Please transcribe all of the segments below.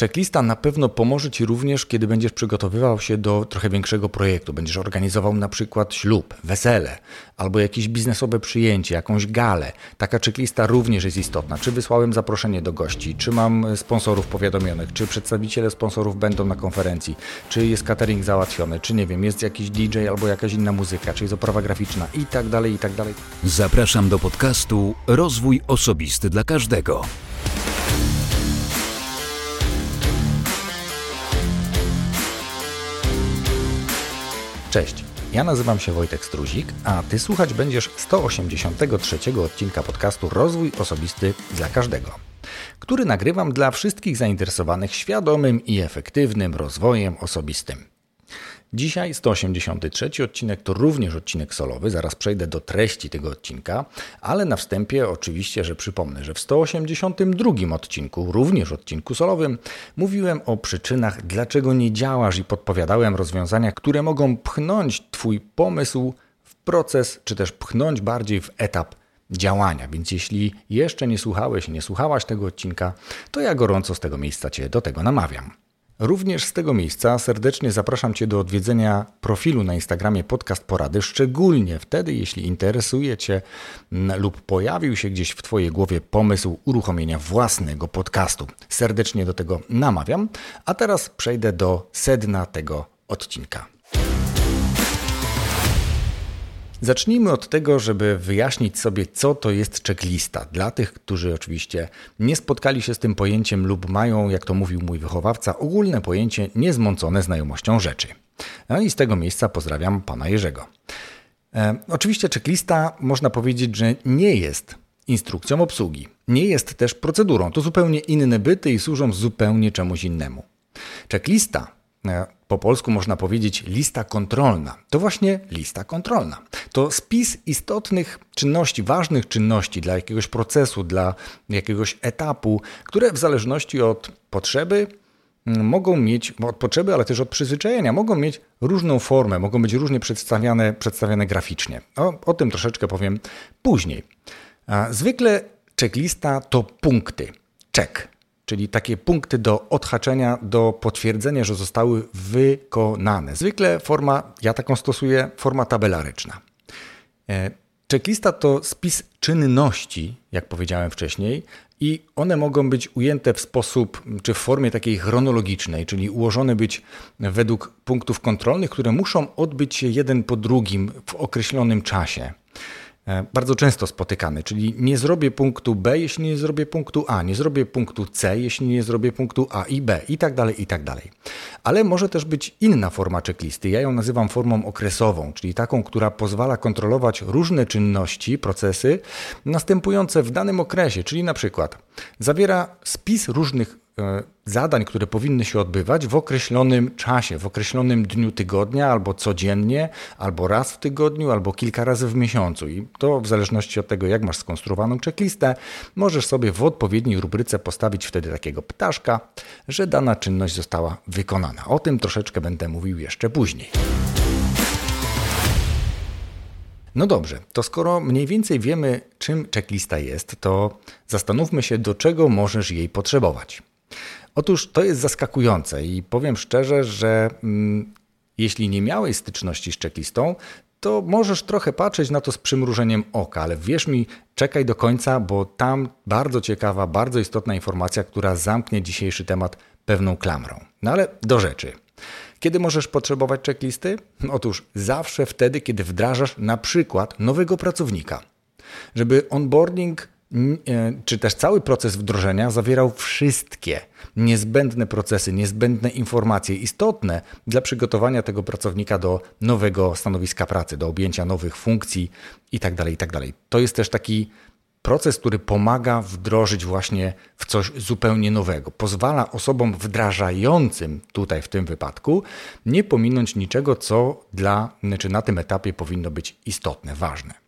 Checklista na pewno pomoże Ci również, kiedy będziesz przygotowywał się do trochę większego projektu. Będziesz organizował na przykład ślub, wesele albo jakieś biznesowe przyjęcie, jakąś galę. Taka checklista również jest istotna. Czy wysłałem zaproszenie do gości, czy mam sponsorów powiadomionych, czy przedstawiciele sponsorów będą na konferencji, czy jest catering załatwiony, czy nie wiem, jest jakiś DJ albo jakaś inna muzyka, czy jest oprawa graficzna i tak dalej, i tak dalej. Zapraszam do podcastu Rozwój Osobisty dla Każdego. Cześć, ja nazywam się Wojtek Struzik, a Ty słuchać będziesz 183 odcinka podcastu Rozwój Osobisty dla Każdego, który nagrywam dla wszystkich zainteresowanych świadomym i efektywnym rozwojem osobistym. Dzisiaj 183 odcinek to również odcinek solowy, zaraz przejdę do treści tego odcinka, ale na wstępie oczywiście, że przypomnę, że w 182 odcinku, również odcinku solowym, mówiłem o przyczynach, dlaczego nie działasz i podpowiadałem rozwiązania, które mogą pchnąć Twój pomysł w proces, czy też pchnąć bardziej w etap działania. Więc jeśli jeszcze nie słuchałeś, nie słuchałaś tego odcinka, to ja gorąco z tego miejsca Cię do tego namawiam. Również z tego miejsca serdecznie zapraszam Cię do odwiedzenia profilu na Instagramie Podcast Porady, szczególnie wtedy, jeśli interesuje Cię lub pojawił się gdzieś w Twojej głowie pomysł uruchomienia własnego podcastu. Serdecznie do tego namawiam, a teraz przejdę do sedna tego odcinka. Zacznijmy od tego, żeby wyjaśnić sobie, co to jest checklista. Dla tych, którzy oczywiście nie spotkali się z tym pojęciem lub mają, jak to mówił mój wychowawca, ogólne pojęcie niezmącone znajomością rzeczy. No i z tego miejsca pozdrawiam pana Jerzego. E, oczywiście checklista można powiedzieć, że nie jest instrukcją obsługi. Nie jest też procedurą. To zupełnie inne byty i służą zupełnie czemuś innemu. Checklista po polsku można powiedzieć lista kontrolna. To właśnie lista kontrolna. To spis istotnych czynności, ważnych czynności dla jakiegoś procesu, dla jakiegoś etapu, które w zależności od potrzeby mm, mogą mieć, od potrzeby, ale też od przyzwyczajenia, mogą mieć różną formę, mogą być różnie przedstawiane, przedstawiane graficznie. O, o tym troszeczkę powiem później. Zwykle checklista to punkty. Check czyli takie punkty do odhaczenia, do potwierdzenia, że zostały wykonane. Zwykle forma, ja taką stosuję, forma tabelaryczna. E, checklista to spis czynności, jak powiedziałem wcześniej, i one mogą być ujęte w sposób, czy w formie takiej chronologicznej, czyli ułożone być według punktów kontrolnych, które muszą odbyć się jeden po drugim w określonym czasie. E, bardzo często spotykany, czyli nie zrobię punktu B, jeśli nie zrobię punktu A, nie zrobię punktu C, jeśli nie zrobię punktu A i B i tak dalej, i tak dalej. Ale może też być inna forma checklisty. Ja ją nazywam formą okresową, czyli taką, która pozwala kontrolować różne czynności, procesy następujące w danym okresie, czyli na przykład zawiera spis różnych zadań, które powinny się odbywać w określonym czasie, w określonym dniu tygodnia, albo codziennie, albo raz w tygodniu, albo kilka razy w miesiącu. I to w zależności od tego, jak masz skonstruowaną checklistę, możesz sobie w odpowiedniej rubryce postawić wtedy takiego ptaszka, że dana czynność została wykonana. O tym troszeczkę będę mówił jeszcze później. No dobrze, to skoro mniej więcej wiemy, czym checklista jest, to zastanówmy się, do czego możesz jej potrzebować. Otóż to jest zaskakujące i powiem szczerze, że mm, jeśli nie miałeś styczności z checklistą, to możesz trochę patrzeć na to z przymrużeniem oka, ale wierz mi, czekaj do końca, bo tam bardzo ciekawa, bardzo istotna informacja, która zamknie dzisiejszy temat pewną klamrą. No ale do rzeczy. Kiedy możesz potrzebować checklisty? Otóż zawsze wtedy, kiedy wdrażasz na przykład nowego pracownika. Żeby onboarding czy też cały proces wdrożenia zawierał wszystkie niezbędne procesy, niezbędne informacje istotne dla przygotowania tego pracownika do nowego stanowiska pracy, do objęcia nowych funkcji itd. Tak itd. Tak to jest też taki proces, który pomaga wdrożyć właśnie w coś zupełnie nowego. Pozwala osobom wdrażającym tutaj w tym wypadku nie pominąć niczego, co dla, czy na tym etapie powinno być istotne, ważne.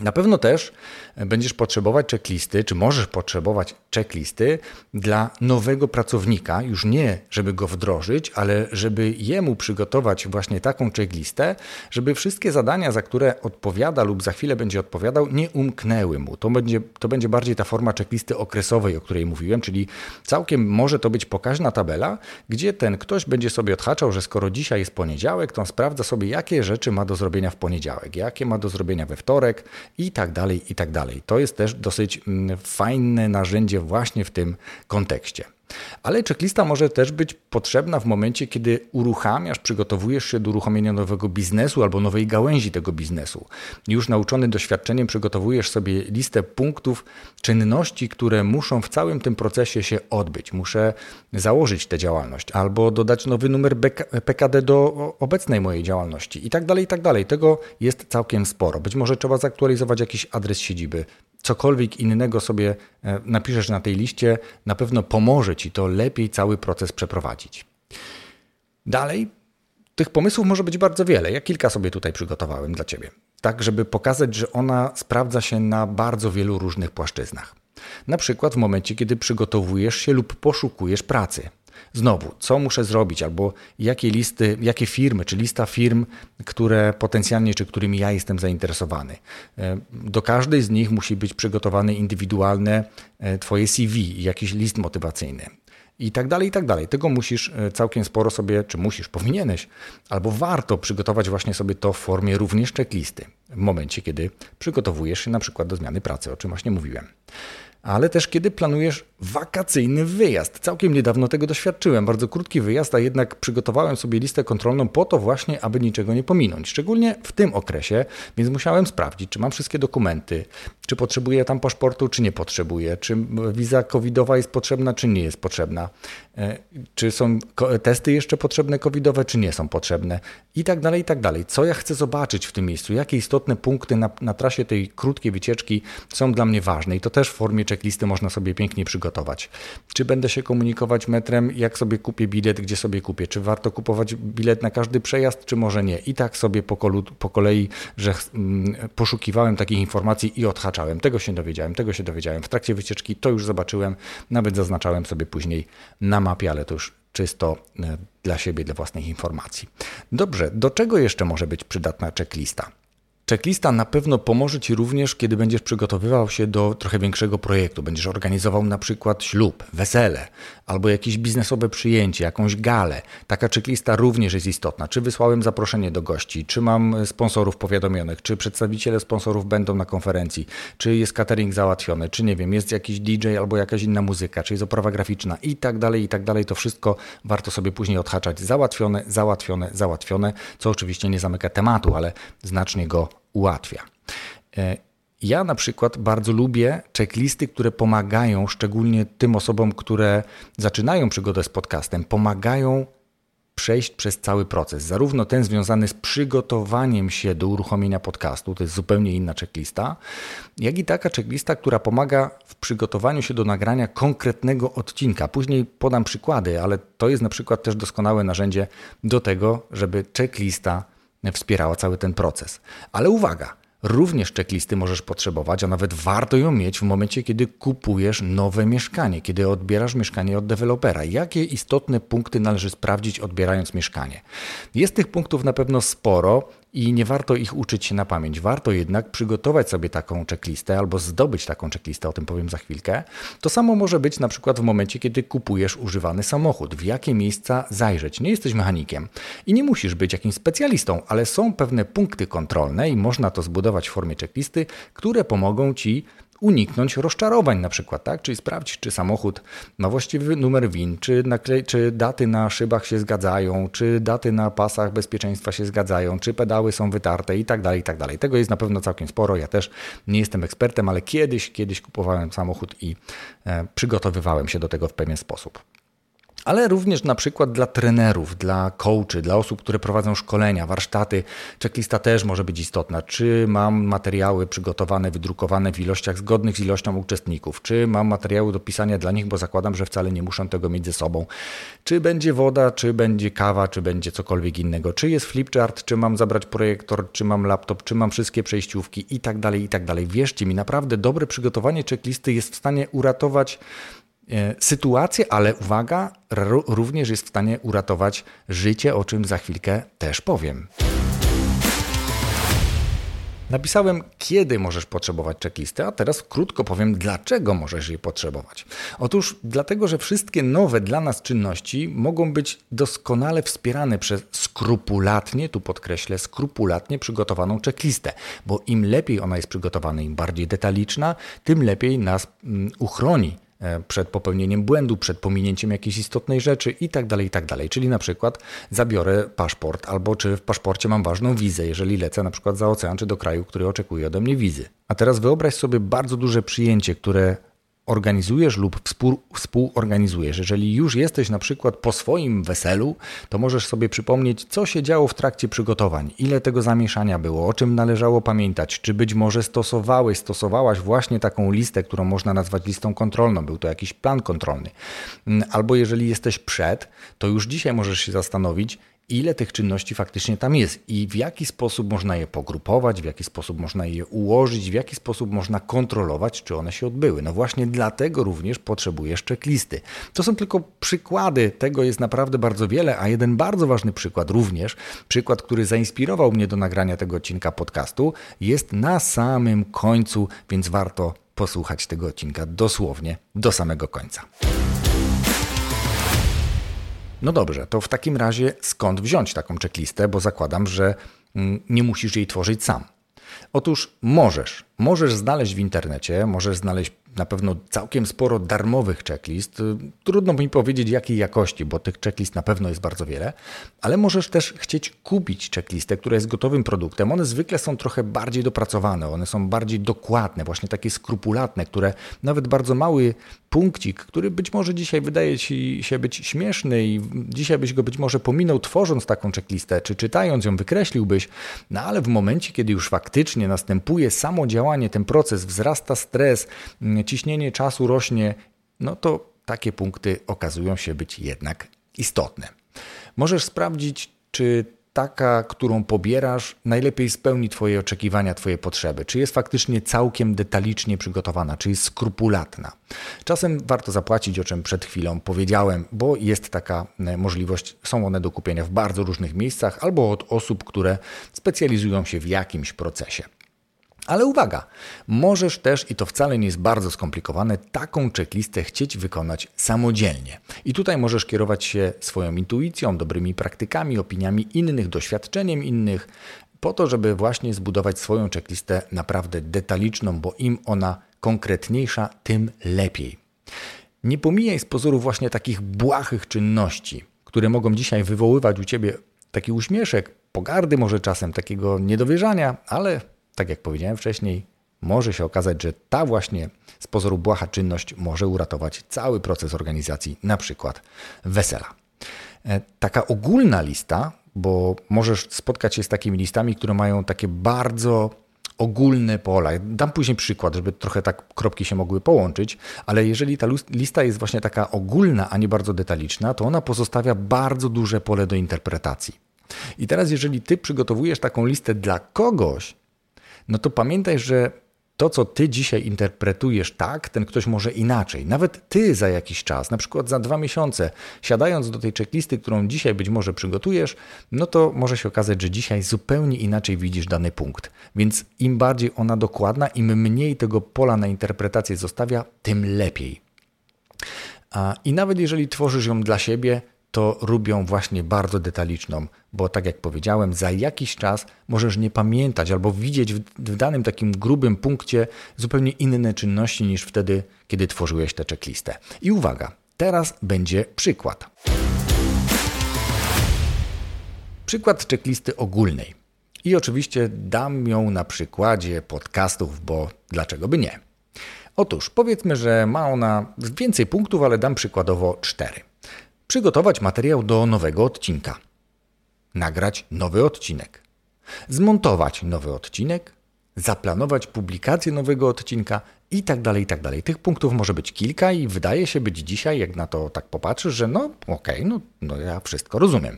Na pewno też będziesz potrzebować checklisty, czy możesz potrzebować checklisty dla nowego pracownika, już nie żeby go wdrożyć, ale żeby jemu przygotować właśnie taką checklistę, żeby wszystkie zadania, za które odpowiada lub za chwilę będzie odpowiadał, nie umknęły mu. To będzie, to będzie bardziej ta forma checklisty okresowej, o której mówiłem, czyli całkiem może to być pokaźna tabela, gdzie ten ktoś będzie sobie odhaczał, że skoro dzisiaj jest poniedziałek, to on sprawdza sobie, jakie rzeczy ma do zrobienia w poniedziałek, jakie ma do zrobienia we wtorek, i tak dalej, i tak dalej. To jest też dosyć mm, fajne narzędzie właśnie w tym kontekście. Ale checklista może też być potrzebna w momencie, kiedy uruchamiasz, przygotowujesz się do uruchomienia nowego biznesu albo nowej gałęzi tego biznesu. Już nauczony doświadczeniem przygotowujesz sobie listę punktów, czynności, które muszą w całym tym procesie się odbyć. Muszę założyć tę działalność albo dodać nowy numer PKD do obecnej mojej działalności i tak dalej, i tak dalej. Tego jest całkiem sporo. Być może trzeba zaktualizować jakiś adres siedziby, cokolwiek innego sobie e, napiszesz na tej liście, na pewno pomoże ci to lepiej cały proces przeprowadzić. Dalej, tych pomysłów może być bardzo wiele. Ja kilka sobie tutaj przygotowałem dla ciebie, tak żeby pokazać, że ona sprawdza się na bardzo wielu różnych płaszczyznach. Na przykład w momencie, kiedy przygotowujesz się lub poszukujesz pracy. Znowu, co muszę zrobić, albo jakie listy, jakie firmy, czy lista firm, które potencjalnie, czy którymi ja jestem zainteresowany. E, do każdej z nich musi być przygotowane indywidualne e, Twoje CV, jakiś list motywacyjny. I tak dalej, i tak dalej. Tego musisz e, całkiem sporo sobie, czy musisz, powinieneś, albo warto przygotować właśnie sobie to w formie również checklisty, w momencie, kiedy przygotowujesz się na przykład do zmiany pracy, o czym właśnie mówiłem ale też kiedy planujesz wakacyjny wyjazd. Całkiem niedawno tego doświadczyłem. Bardzo krótki wyjazd, a jednak przygotowałem sobie listę kontrolną po to właśnie, aby niczego nie pominąć. Szczególnie w tym okresie, więc musiałem sprawdzić, czy mam wszystkie dokumenty, czy potrzebuję tam paszportu, czy nie potrzebuję, czy wiza covidowa jest potrzebna, czy nie jest potrzebna, e, czy są testy jeszcze potrzebne covidowe, czy nie są potrzebne i tak dalej, i tak dalej. Co ja chcę zobaczyć w tym miejscu, jakie istotne punkty na, na trasie tej krótkiej wycieczki są dla mnie ważne i to też w formie checklisty można sobie pięknie przygotować. Czy będę się komunikować metrem, jak sobie kupię bilet, gdzie sobie kupię, czy warto kupować bilet na każdy przejazd, czy może nie. I tak sobie po, kolu, po kolei, że mm, poszukiwałem takich informacji i odhaczałem. Tego się dowiedziałem, tego się dowiedziałem. W trakcie wycieczki to już zobaczyłem, nawet zaznaczałem sobie później na mapie, ale to już czysto e, dla siebie, dla własnych informacji. Dobrze, do czego jeszcze może być przydatna checklista? Checklista na pewno pomoże Ci również, kiedy będziesz przygotowywał się do trochę większego projektu. Będziesz organizował na przykład ślub, wesele albo jakieś biznesowe przyjęcie, jakąś galę. Taka checklista również jest istotna. Czy wysłałem zaproszenie do gości, czy mam sponsorów powiadomionych, czy przedstawiciele sponsorów będą na konferencji, czy jest catering załatwiony, czy nie wiem, jest jakiś DJ albo jakaś inna muzyka, czy jest oprawa graficzna i tak dalej, i tak dalej. To wszystko warto sobie później odhaczać. Załatwione, załatwione, załatwione, co oczywiście nie zamyka tematu, ale znacznie go ułatwia. E, ja na przykład bardzo lubię checklisty, które pomagają, szczególnie tym osobom, które zaczynają przygodę z podcastem, pomagają przejść przez cały proces. Zarówno ten związany z przygotowaniem się do uruchomienia podcastu, to jest zupełnie inna checklista, jak i taka checklista, która pomaga w przygotowaniu się do nagrania konkretnego odcinka. Później podam przykłady, ale to jest na przykład też doskonałe narzędzie do tego, żeby checklista wspierała cały ten proces. Ale uwaga, również checklisty możesz potrzebować, a nawet warto ją mieć w momencie, kiedy kupujesz nowe mieszkanie, kiedy odbierasz mieszkanie od dewelopera. Jakie istotne punkty należy sprawdzić odbierając mieszkanie? Jest tych punktów na pewno sporo i nie warto ich uczyć się na pamięć. Warto jednak przygotować sobie taką checklistę albo zdobyć taką checklistę, o tym powiem za chwilkę. To samo może być na przykład w momencie, kiedy kupujesz używany samochód. W jakie miejsca zajrzeć? Nie jesteś mechanikiem i nie musisz być jakimś specjalistą, ale są pewne punkty kontrolne i można to zbudować w formie checklisty, które pomogą ci uniknąć rozczarowań na przykład, tak? Czyli sprawdzić, czy samochód ma właściwy numer WIN, czy, czy daty na szybach się zgadzają, czy daty na pasach bezpieczeństwa się zgadzają, czy pedały są wytarte i tak dalej, i tak dalej. Tego jest na pewno całkiem sporo. Ja też nie jestem ekspertem, ale kiedyś, kiedyś kupowałem samochód i e, przygotowywałem się do tego w pewien sposób. Ale również na przykład dla trenerów, dla coachy, dla osób, które prowadzą szkolenia, warsztaty. Checklista też może być istotna. Czy mam materiały przygotowane, wydrukowane w ilościach zgodnych z ilością uczestników? Czy mam materiały do pisania dla nich, bo zakładam, że wcale nie muszą tego mieć ze sobą? Czy będzie woda, czy będzie kawa, czy będzie cokolwiek innego? Czy jest flipchart, czy mam zabrać projektor, czy mam laptop, czy mam wszystkie przejściówki i tak dalej, i tak dalej. Wierzcie mi, naprawdę dobre przygotowanie checklisty jest w stanie uratować sytuację, ale uwaga, również jest w stanie uratować życie, o czym za chwilkę też powiem. Napisałem, kiedy możesz potrzebować checklisty, a teraz krótko powiem, dlaczego możesz jej potrzebować. Otóż dlatego, że wszystkie nowe dla nas czynności mogą być doskonale wspierane przez skrupulatnie, tu podkreślę, skrupulatnie przygotowaną checklistę, bo im lepiej ona jest przygotowana, im bardziej detaliczna, tym lepiej nas mm, uchroni E, przed popełnieniem błędu, przed pominięciem jakiejś istotnej rzeczy itd., tak itd. Tak Czyli na przykład zabiorę paszport, albo czy w paszporcie mam ważną wizę, jeżeli lecę na przykład za ocean, czy do kraju, który oczekuje ode mnie wizy. A teraz wyobraź sobie bardzo duże przyjęcie, które organizujesz lub współorganizujesz. Jeżeli już jesteś na przykład po swoim weselu, to możesz sobie przypomnieć, co się działo w trakcie przygotowań, ile tego zamieszania było, o czym należało pamiętać, czy być może stosowałeś, stosowałaś właśnie taką listę, którą można nazwać listą kontrolną, był to jakiś plan kontrolny. Mm, albo jeżeli jesteś przed, to już dzisiaj możesz się zastanowić, ile tych czynności faktycznie tam jest i w jaki sposób można je pogrupować, w jaki sposób można je ułożyć, w jaki sposób można kontrolować, czy one się odbyły. No właśnie dlatego również potrzebujesz checklisty. To są tylko przykłady, tego jest naprawdę bardzo wiele, a jeden bardzo ważny przykład również, przykład, który zainspirował mnie do nagrania tego odcinka podcastu, jest na samym końcu, więc warto posłuchać tego odcinka dosłownie do samego końca. No dobrze, to w takim razie skąd wziąć taką checklistę, bo zakładam, że mm, nie musisz jej tworzyć sam. Otóż możesz. Możesz znaleźć w internecie, możesz znaleźć na pewno całkiem sporo darmowych checklist. Trudno mi powiedzieć jakiej jakości, bo tych checklist na pewno jest bardzo wiele, ale możesz też chcieć kupić checklistę, która jest gotowym produktem. One zwykle są trochę bardziej dopracowane, one są bardziej dokładne, właśnie takie skrupulatne, które nawet bardzo mały punkcik, który być może dzisiaj wydaje ci się być śmieszny i dzisiaj byś go być może pominął tworząc taką checklistę, czy czytając ją wykreśliłbyś, no ale w momencie, kiedy już faktycznie następuje samo działanie, ten proces, wzrasta stres, ciśnienie czasu rośnie, no to takie punkty okazują się być jednak istotne. Możesz sprawdzić, czy taka, którą pobierasz, najlepiej spełni Twoje oczekiwania, Twoje potrzeby. Czy jest faktycznie całkiem detalicznie przygotowana, czy jest skrupulatna. Czasem warto zapłacić, o czym przed chwilą powiedziałem, bo jest taka e, możliwość, są one do kupienia w bardzo różnych miejscach albo od osób, które specjalizują się w jakimś procesie. Ale uwaga, możesz też, i to wcale nie jest bardzo skomplikowane, taką checklistę chcieć wykonać samodzielnie. I tutaj możesz kierować się swoją intuicją, dobrymi praktykami, opiniami innych, doświadczeniem innych, po to, żeby właśnie zbudować swoją checklistę naprawdę detaliczną, bo im ona konkretniejsza, tym lepiej. Nie pomijaj z pozoru właśnie takich błahych czynności, które mogą dzisiaj wywoływać u ciebie taki uśmieszek, pogardy może czasem, takiego niedowierzania, ale tak jak powiedziałem wcześniej, może się okazać, że ta właśnie z pozoru błaha czynność może uratować cały proces organizacji, na przykład wesela. E, taka ogólna lista, bo możesz spotkać się z takimi listami, które mają takie bardzo ogólne pola. Dam później przykład, żeby trochę tak kropki się mogły połączyć, ale jeżeli ta lista jest właśnie taka ogólna, a nie bardzo detaliczna, to ona pozostawia bardzo duże pole do interpretacji. I teraz, jeżeli ty przygotowujesz taką listę dla kogoś, no to pamiętaj, że to, co ty dzisiaj interpretujesz tak, ten ktoś może inaczej. Nawet ty za jakiś czas, na przykład za dwa miesiące, siadając do tej checklisty, którą dzisiaj być może przygotujesz, no to może się okazać, że dzisiaj zupełnie inaczej widzisz dany punkt. Więc im bardziej ona dokładna, im mniej tego pola na interpretację zostawia, tym lepiej. I nawet jeżeli tworzysz ją dla siebie, to robią właśnie bardzo detaliczną, bo tak jak powiedziałem, za jakiś czas możesz nie pamiętać albo widzieć w, w danym takim grubym punkcie zupełnie inne czynności niż wtedy, kiedy tworzyłeś tę checklistę. I uwaga, teraz będzie przykład. Przykład checklisty ogólnej. I oczywiście dam ją na przykładzie podcastów, bo dlaczego by nie? Otóż powiedzmy, że ma ona więcej punktów, ale dam przykładowo cztery. Przygotować materiał do nowego odcinka. Nagrać nowy odcinek. Zmontować nowy odcinek. Zaplanować publikację nowego odcinka i tak dalej, tak dalej. Tych punktów może być kilka i wydaje się być dzisiaj, jak na to tak popatrzysz, że no okej, okay, no, no ja wszystko rozumiem.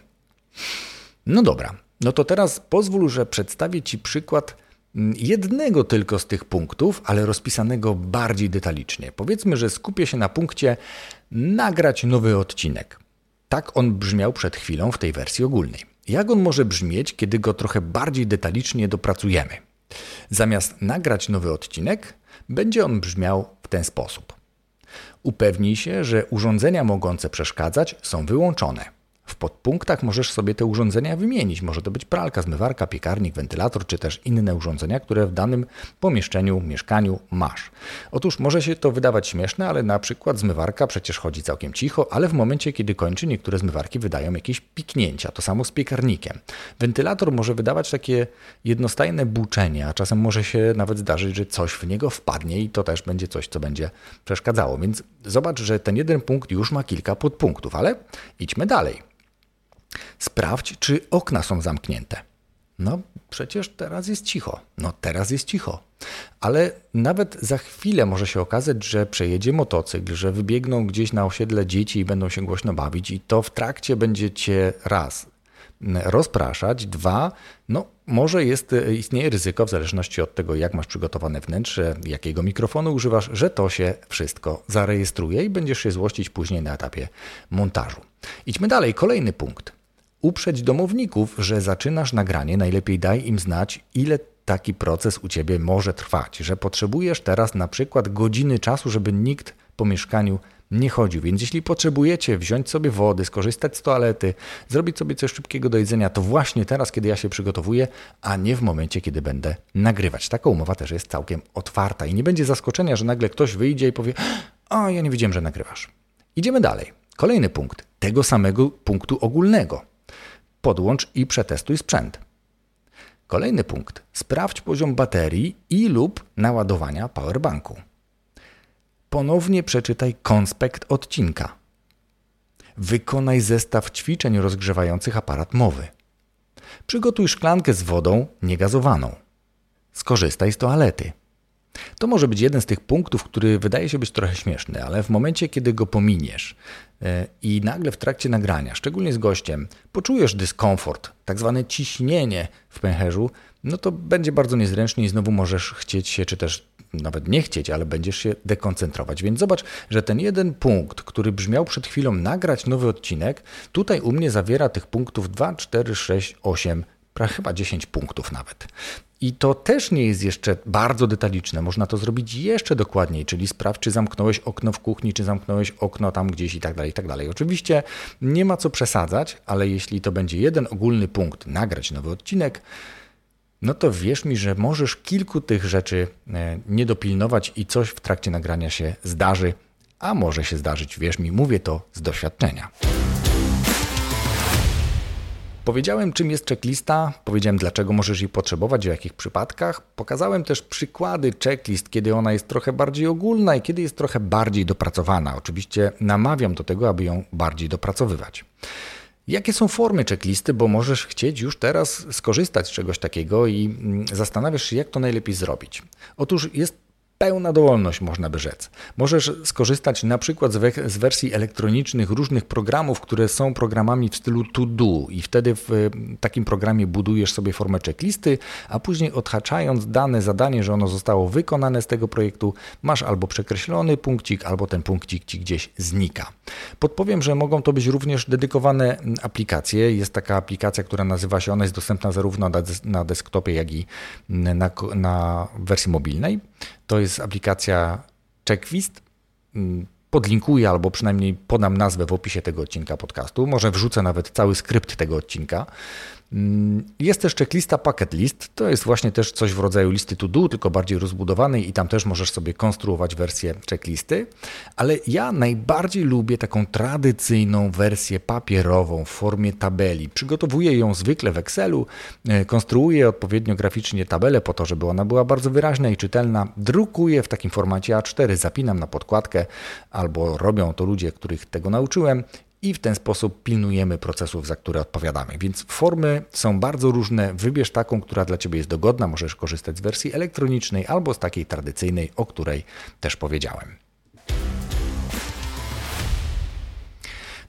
No dobra, no to teraz pozwól, że przedstawię Ci przykład jednego tylko z tych punktów, ale rozpisanego bardziej detalicznie. Powiedzmy, że skupię się na punkcie nagrać nowy odcinek. Tak on brzmiał przed chwilą w tej wersji ogólnej. Jak on może brzmieć, kiedy go trochę bardziej detalicznie dopracujemy? Zamiast nagrać nowy odcinek, będzie on brzmiał w ten sposób. Upewnij się, że urządzenia mogące przeszkadzać są wyłączone. W podpunktach możesz sobie te urządzenia wymienić. Może to być pralka, zmywarka, piekarnik, wentylator, czy też inne urządzenia, które w danym pomieszczeniu, mieszkaniu masz. Otóż może się to wydawać śmieszne, ale na przykład zmywarka przecież chodzi całkiem cicho, ale w momencie, kiedy kończy, niektóre zmywarki wydają jakieś piknięcia. To samo z piekarnikiem. Wentylator może wydawać takie jednostajne buczenie, a czasem może się nawet zdarzyć, że coś w niego wpadnie i to też będzie coś, co będzie przeszkadzało. Więc zobacz, że ten jeden punkt już ma kilka podpunktów, ale idźmy dalej. Sprawdź, czy okna są zamknięte. No, przecież teraz jest cicho. No, teraz jest cicho. Ale nawet za chwilę może się okazać, że przejedzie motocykl, że wybiegną gdzieś na osiedle dzieci i będą się głośno bawić, i to w trakcie będzie cię raz rozpraszać, dwa, no może jest, istnieje ryzyko, w zależności od tego, jak masz przygotowane wnętrze, jakiego mikrofonu używasz, że to się wszystko zarejestruje i będziesz się złościć później na etapie montażu. Idźmy dalej, kolejny punkt. Uprzeć domowników, że zaczynasz nagranie, najlepiej daj im znać, ile taki proces u ciebie może trwać, że potrzebujesz teraz na przykład godziny czasu, żeby nikt po mieszkaniu nie chodził. Więc jeśli potrzebujecie wziąć sobie wody, skorzystać z toalety, zrobić sobie coś szybkiego do jedzenia, to właśnie teraz, kiedy ja się przygotowuję, a nie w momencie, kiedy będę nagrywać. Taka umowa też jest całkiem otwarta i nie będzie zaskoczenia, że nagle ktoś wyjdzie i powie: A ja nie wiedziałem, że nagrywasz. Idziemy dalej. Kolejny punkt tego samego punktu ogólnego. Podłącz i przetestuj sprzęt. Kolejny punkt. Sprawdź poziom baterii i lub naładowania powerbanku. Ponownie przeczytaj konspekt odcinka. Wykonaj zestaw ćwiczeń rozgrzewających aparat mowy. Przygotuj szklankę z wodą niegazowaną. Skorzystaj z toalety. To może być jeden z tych punktów, który wydaje się być trochę śmieszny, ale w momencie, kiedy go pominiesz e, i nagle w trakcie nagrania, szczególnie z gościem, poczujesz dyskomfort, tak zwane ciśnienie w pęcherzu, no to będzie bardzo niezręcznie i znowu możesz chcieć się, czy też nawet nie chcieć, ale będziesz się dekoncentrować. Więc zobacz, że ten jeden punkt, który brzmiał przed chwilą nagrać nowy odcinek, tutaj u mnie zawiera tych punktów 2, 4, 6, 8, chyba 10 punktów nawet. I to też nie jest jeszcze bardzo detaliczne. Można to zrobić jeszcze dokładniej, czyli sprawdź, czy zamknąłeś okno w kuchni, czy zamknąłeś okno tam gdzieś i tak dalej, i tak dalej. Oczywiście nie ma co przesadzać, ale jeśli to będzie jeden ogólny punkt, nagrać nowy odcinek, no to wierz mi, że możesz kilku tych rzeczy e, nie dopilnować i coś w trakcie nagrania się zdarzy, a może się zdarzyć, wierz mi, mówię to z doświadczenia. Powiedziałem, czym jest checklista, powiedziałem, dlaczego możesz jej potrzebować, w jakich przypadkach. Pokazałem też przykłady checklist, kiedy ona jest trochę bardziej ogólna i kiedy jest trochę bardziej dopracowana. Oczywiście namawiam do tego, aby ją bardziej dopracowywać. Jakie są formy checklisty, bo możesz chcieć już teraz skorzystać z czegoś takiego i mm, zastanawiasz się, jak to najlepiej zrobić. Otóż jest pełna dowolność, można by rzec. Możesz skorzystać na przykład z, wersji elektronicznych różnych programów, które są programami w stylu to do i wtedy w takim programie budujesz sobie formę checklisty, a później odhaczając dane zadanie, że ono zostało wykonane z tego projektu, masz albo przekreślony punkcik, albo ten punkcik ci gdzieś znika. Podpowiem, że mogą to być również dedykowane aplikacje. Jest taka aplikacja, która nazywa się, ona jest dostępna zarówno na, na desktopie, jak i na, na wersji mobilnej. To jest aplikacja Checklist. Mm, podlinkuję albo przynajmniej podam nazwę w opisie tego odcinka podcastu. Może wrzucę nawet cały skrypt tego odcinka. Mm, jest też checklista Packet List. To jest właśnie też coś w rodzaju listy to do, tylko bardziej rozbudowanej i tam też możesz sobie konstruować wersję checklisty. Ale ja najbardziej lubię taką tradycyjną wersję papierową w formie tabeli. Przygotowuję ją zwykle w Excelu, e, konstruuję odpowiednio graficznie tabelę po to, żeby ona była bardzo wyraźna i czytelna. Drukuję w takim formacie A4, zapinam na podkładkę albo robią to ludzie, których tego nauczyłem i w ten sposób pilnujemy procesów, za które odpowiadamy. Więc formy są bardzo różne. Wybierz taką, która dla Ciebie jest dogodna. Możesz korzystać z wersji elektronicznej albo z takiej tradycyjnej, o której też powiedziałem.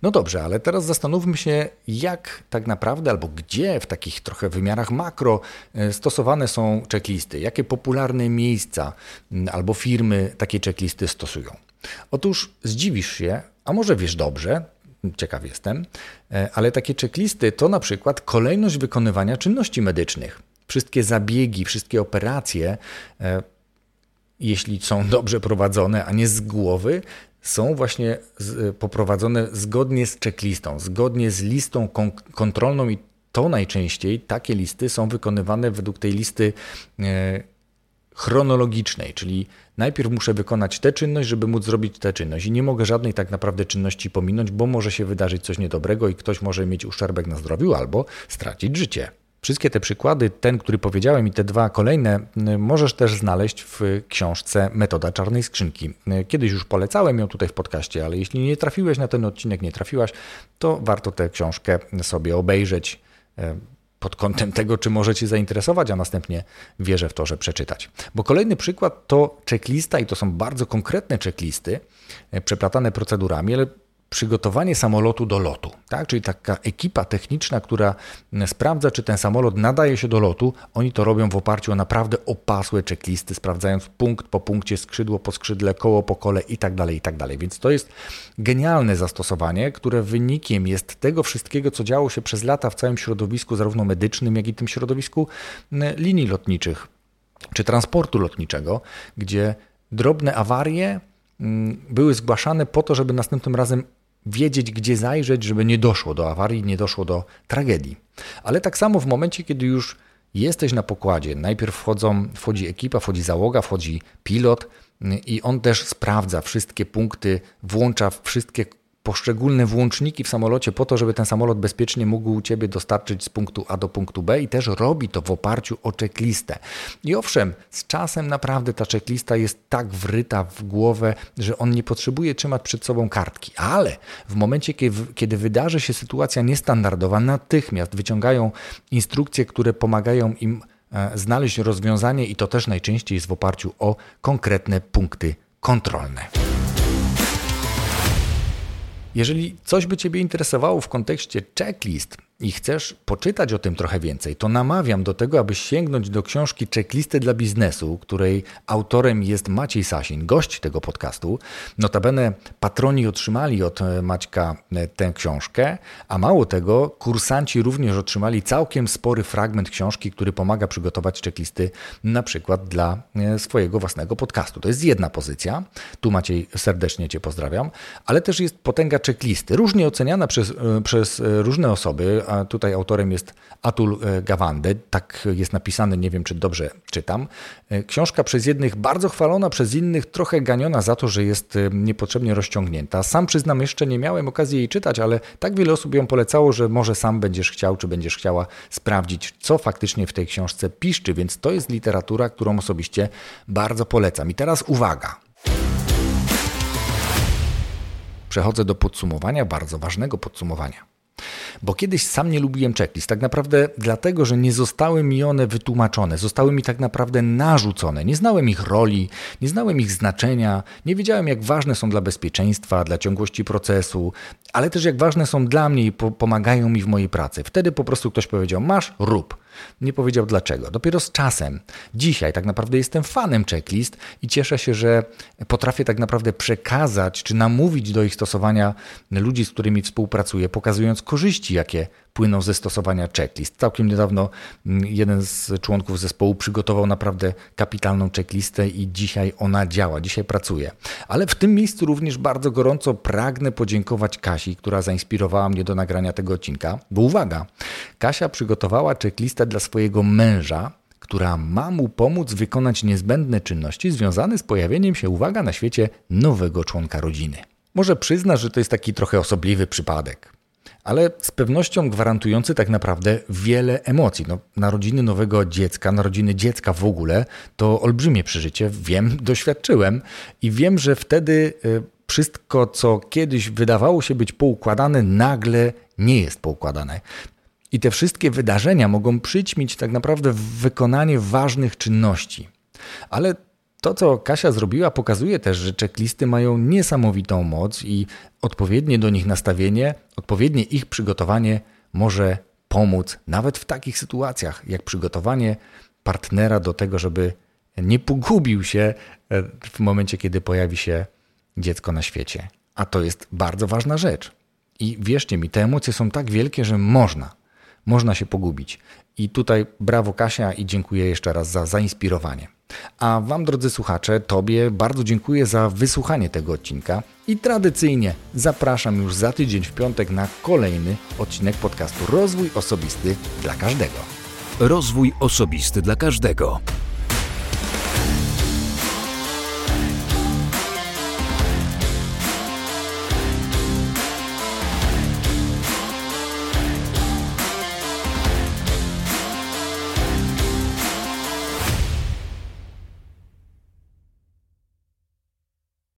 No dobrze, ale teraz zastanówmy się, jak tak naprawdę albo gdzie w takich trochę wymiarach makro e, stosowane są checklisty, jakie popularne miejsca albo firmy takie checklisty stosują. Otóż zdziwisz się, a może wiesz dobrze, ciekaw jestem, e, ale takie checklisty to na przykład kolejność wykonywania czynności medycznych. Wszystkie zabiegi, wszystkie operacje, e, jeśli są dobrze prowadzone, a nie z głowy, są właśnie poprowadzone zgodnie z checklistą, zgodnie z listą kontrolną i to najczęściej takie listy są wykonywane według tej listy e, chronologicznej, czyli najpierw muszę wykonać tę czynność, żeby móc zrobić tę czynność i nie mogę żadnej tak naprawdę czynności pominąć, bo może się wydarzyć coś niedobrego i ktoś może mieć uszczerbek na zdrowiu albo stracić życie. Wszystkie te przykłady, ten, który powiedziałem i te dwa kolejne, możesz też znaleźć w książce Metoda Czarnej Skrzynki. Kiedyś już polecałem ją tutaj w podcaście, ale jeśli nie trafiłeś na ten odcinek, nie trafiłaś, to warto tę książkę sobie obejrzeć e, pod kątem tego, czy może Cię zainteresować, a następnie wierzę w to, że przeczytać. Bo kolejny przykład to checklista i to są bardzo konkretne checklisty, e, przeplatane procedurami, ale przygotowanie samolotu do lotu, tak? czyli taka ekipa techniczna, która sprawdza, czy ten samolot nadaje się do lotu, oni to robią w oparciu o naprawdę opasłe checklisty, sprawdzając punkt po punkcie, skrzydło po skrzydle, koło po kole itd., tak itd. Tak Więc to jest genialne zastosowanie, które wynikiem jest tego wszystkiego, co działo się przez lata w całym środowisku, zarówno medycznym, jak i tym środowisku linii lotniczych czy transportu lotniczego, gdzie drobne awarie były zgłaszane po to, żeby następnym razem wiedzieć, gdzie zajrzeć, żeby nie doszło do awarii, nie doszło do tragedii. Ale tak samo w momencie, kiedy już jesteś na pokładzie, najpierw wchodzą, wchodzi ekipa, wchodzi załoga, wchodzi pilot i on też sprawdza wszystkie punkty, włącza wszystkie poszczególne włączniki w samolocie po to, żeby ten samolot bezpiecznie mógł Ciebie dostarczyć z punktu A do punktu B i też robi to w oparciu o checklistę. I owszem, z czasem naprawdę ta checklista jest tak wryta w głowę, że on nie potrzebuje trzymać przed sobą kartki, ale w momencie, kiedy wydarzy się sytuacja niestandardowa, natychmiast wyciągają instrukcje, które pomagają im e, znaleźć rozwiązanie i to też najczęściej jest w oparciu o konkretne punkty kontrolne. Jeżeli coś by Ciebie interesowało w kontekście checklist, i chcesz poczytać o tym trochę więcej, to namawiam do tego, abyś sięgnąć do książki Checklisty dla biznesu, której autorem jest Maciej Sasin, gość tego podcastu. Notabene patroni otrzymali od e, Maćka e, tę książkę, a mało tego, kursanci również otrzymali całkiem spory fragment książki, który pomaga przygotować checklisty na przykład dla e, swojego własnego podcastu. To jest jedna pozycja. Tu Maciej serdecznie Cię pozdrawiam, ale też jest potęga checklisty, różnie oceniana przez, przez różne osoby tutaj autorem jest Atul e, Gawande, tak jest napisane, nie wiem czy dobrze czytam. E, książka przez jednych bardzo chwalona, przez innych trochę ganiona za to, że jest e, niepotrzebnie rozciągnięta. Sam przyznam, jeszcze nie miałem okazji jej czytać, ale tak wiele osób ją polecało, że może sam będziesz chciał, czy będziesz chciała sprawdzić, co faktycznie w tej książce piszczy, więc to jest literatura, którą osobiście bardzo polecam. I teraz uwaga. Przechodzę do podsumowania, bardzo ważnego podsumowania. Bo kiedyś sam nie lubiłem checklist, tak naprawdę dlatego, że nie zostały mi one wytłumaczone, zostały mi tak naprawdę narzucone. Nie znałem ich roli, nie znałem ich znaczenia, nie wiedziałem jak ważne są dla bezpieczeństwa, dla ciągłości procesu, ale też jak ważne są dla mnie i pomagają mi w mojej pracy. Wtedy po prostu ktoś powiedział: Masz, rób. Nie powiedział dlaczego. Dopiero z czasem, dzisiaj tak naprawdę jestem fanem checklist i cieszę się, że potrafię tak naprawdę przekazać czy namówić do ich stosowania ludzi, z którymi współpracuję, pokazując korzyści, jakie płyną ze stosowania checklist. Całkiem niedawno mm, jeden z członków zespołu przygotował naprawdę kapitalną checklistę i dzisiaj ona działa, dzisiaj pracuje. Ale w tym miejscu również bardzo gorąco pragnę podziękować Kasi, która zainspirowała mnie do nagrania tego odcinka, bo uwaga, Kasia przygotowała checklistę dla swojego męża, która ma mu pomóc wykonać niezbędne czynności związane z pojawieniem się, uwaga, na świecie nowego członka rodziny. Może przyznasz, że to jest taki trochę osobliwy przypadek ale z pewnością gwarantujący tak naprawdę wiele emocji. No, narodziny nowego dziecka, narodziny dziecka w ogóle to olbrzymie przeżycie. Wiem, doświadczyłem i wiem, że wtedy y, wszystko, co kiedyś wydawało się być poukładane, nagle nie jest poukładane. I te wszystkie wydarzenia mogą przyćmić tak naprawdę wykonanie ważnych czynności. Ale to, co Kasia zrobiła, pokazuje też, że checklisty mają niesamowitą moc i odpowiednie do nich nastawienie, odpowiednie ich przygotowanie może pomóc nawet w takich sytuacjach, jak przygotowanie partnera do tego, żeby nie pogubił się e, w momencie, kiedy pojawi się dziecko na świecie. A to jest bardzo ważna rzecz. I wierzcie mi, te emocje są tak wielkie, że można. Można się pogubić. I tutaj brawo Kasia i dziękuję jeszcze raz za zainspirowanie. A Wam, drodzy słuchacze, Tobie bardzo dziękuję za wysłuchanie tego odcinka i tradycyjnie zapraszam już za tydzień w piątek na kolejny odcinek podcastu Rozwój Osobisty dla Każdego. Rozwój Osobisty dla Każdego.